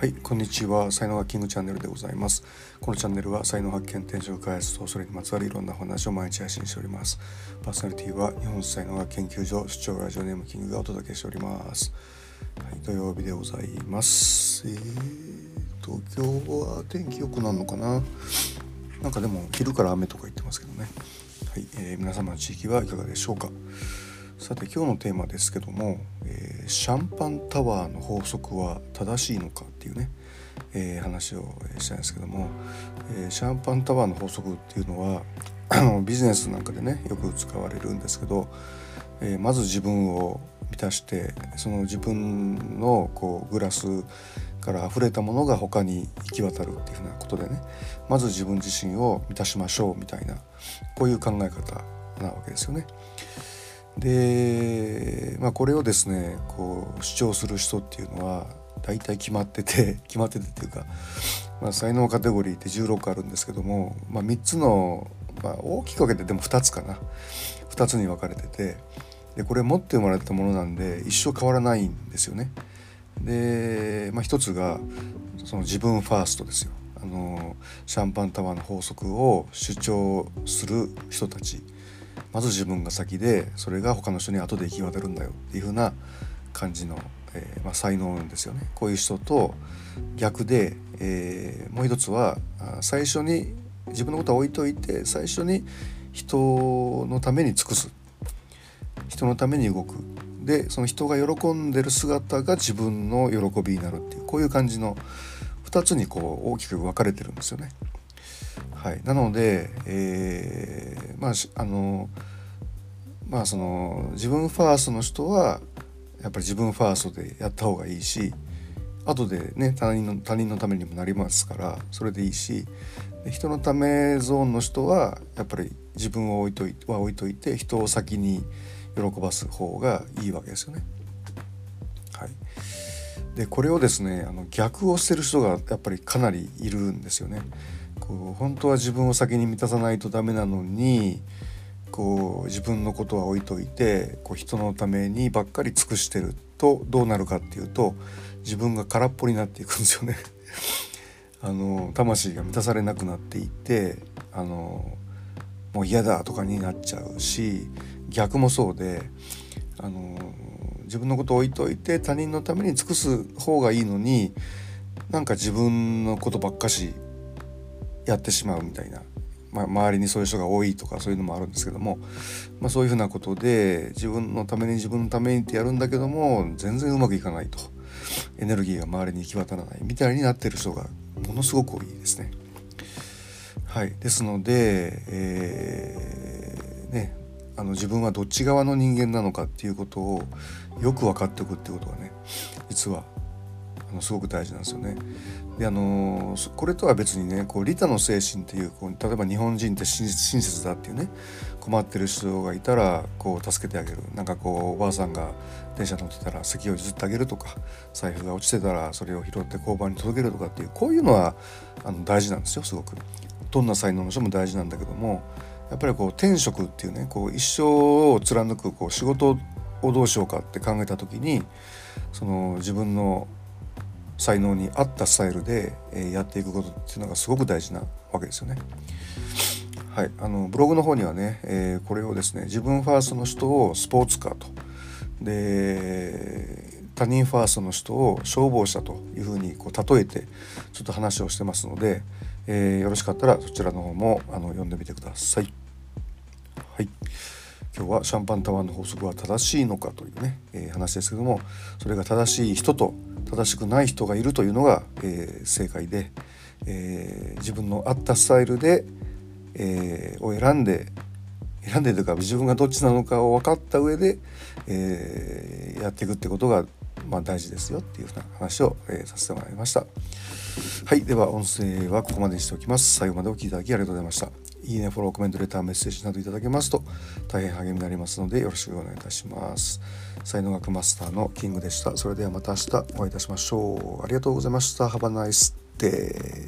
はいこんにちは。才能がキングチャンネルでございます。このチャンネルは才能発見転職開発とそれにまつわるいろんな話を毎日配信しております。パーソナリティは日本才能学研究所出張ラジオネームキングがお届けしております。はい土曜日でございます。えー、東京は天気良くなるのかな？なんかでも昼から雨とか言ってますけどね。はい、えー、皆様の地域はいかがでしょうか？さて今日のテーマですけども、えー、シャンパンタワーの法則は正しいのかっていうね、えー、話をしたんですけども、えー、シャンパンタワーの法則っていうのはビジネスなんかでねよく使われるんですけど、えまず自分を満たしてその自分のこうグラスから溢れたものが他に行き渡るっていうふうなことでねまず自分自身を満たしましょうみたいなこういう考え方なわけですよね。で、まあ、これをですねこう主張する人っていうのは大体決まってて 決まっててっていうか、まあ、才能カテゴリーって16あるんですけども、まあ、3つの、まあ、大きく分けてでも2つかな2つに分かれててでこれ持って生まれたものなんで一生変わらないんですよね。で、まあ、1つがその自分ファーストですよ。あのシャンパンタワーの法則を主張する人たちまず自分が先でそれが他の人に後で行き渡るんだよっていう風な感じの、えー、まあ、才能ですよね。こういう人と逆で、えー、もう一つは最初に自分のことは置いといて最初に人のために尽くす。人のために動く。でその人が喜んでる姿が自分の喜びになるっていうこういう感じの2つにこう大きく分かれてるんですよね。はい、なので、えー、まああのまあその自分ファーストの人はやっぱり自分ファーストでやった方がいいし後でね他人の他人のためにもなりますからそれでいいし人のためゾーンの人はやっぱり自分を置いといは置いといて人を先に喜ばす方がいいわけですよね。はい、でこれをですねあの逆をしてる人がやっぱりかなりいるんですよね。こう本当は自分を先に満たさないとダメなのにこう自分のことは置いといてこう人のためにばっかり尽くしてるとどうなるかっていうと自分が空っぽになっていくんですよね。あの魂が満たされなくなっていってあのもう嫌だとかになっちゃうし逆もそうであの自分のことを置いといて他人のために尽くす方がいいのになんか自分のことばっかしやってしまうみたいな、まあ、周りにそういう人が多いとかそういうのもあるんですけども、まあ、そういうふうなことで自分のために自分のためにってやるんだけども全然うまくいかないと。エネルギーが周りに行き渡らない。みたいになってる人がものすごく多いですね。はい、ですので、えー、ね、あの自分はどっち側の人間なのかっていうことをよく分かっておくっていうことがね実はのすごく大事なんですよね。であのこれとは別にねこう利他の精神っていうこう例えば日本人って親切だっていうね困ってる人がいたらこう助けてあげるなんかこうおばあさんが電車乗ってたら席を譲ってあげるとか財布が落ちてたらそれを拾って交番に届けるとかっていうこういうのはあの大事なんですよすごく。どんな才能の人も大事なんだけどもやっぱりこう転職っていうねこう一生を貫くこう仕事をどうしようかって考えた時にその自分の才能に合ったスタイルで、えやっていくことっていうのがすごく大事なわけですよね。はい、あのブログの方にはね、えー、これをですね自分ファーストの人をスポーツカーとで他人ファーストの人を消防車というふうにこう例えてちょっと話をしてますので、えー、よろしかったらそちらの方もあの読んでみてください。はい今日はシャンパンタワーの法則は正しいのかというね、えー、話ですけどもそれが正しい人と正しくない人がいるというのが、えー、正解で、えー、自分の合ったスタイルで、えー、を選んで選んでというか自分がどっちなのかを分かった上で、えー、やっていくってことが、まあ、大事ですよっていうふうな話を、えー、させてもらいました。はいでは音声はここまでにしておきます。最後までお聴きいただきありがとうございました。いいね、フォロー、コメント、レター、メッセージなどいただけますと大変励みになりますのでよろしくお願いいたします。才能学マスターのキングでした。それではまた明日お会いいたしましょう。ありがとうございました。Have a nice day.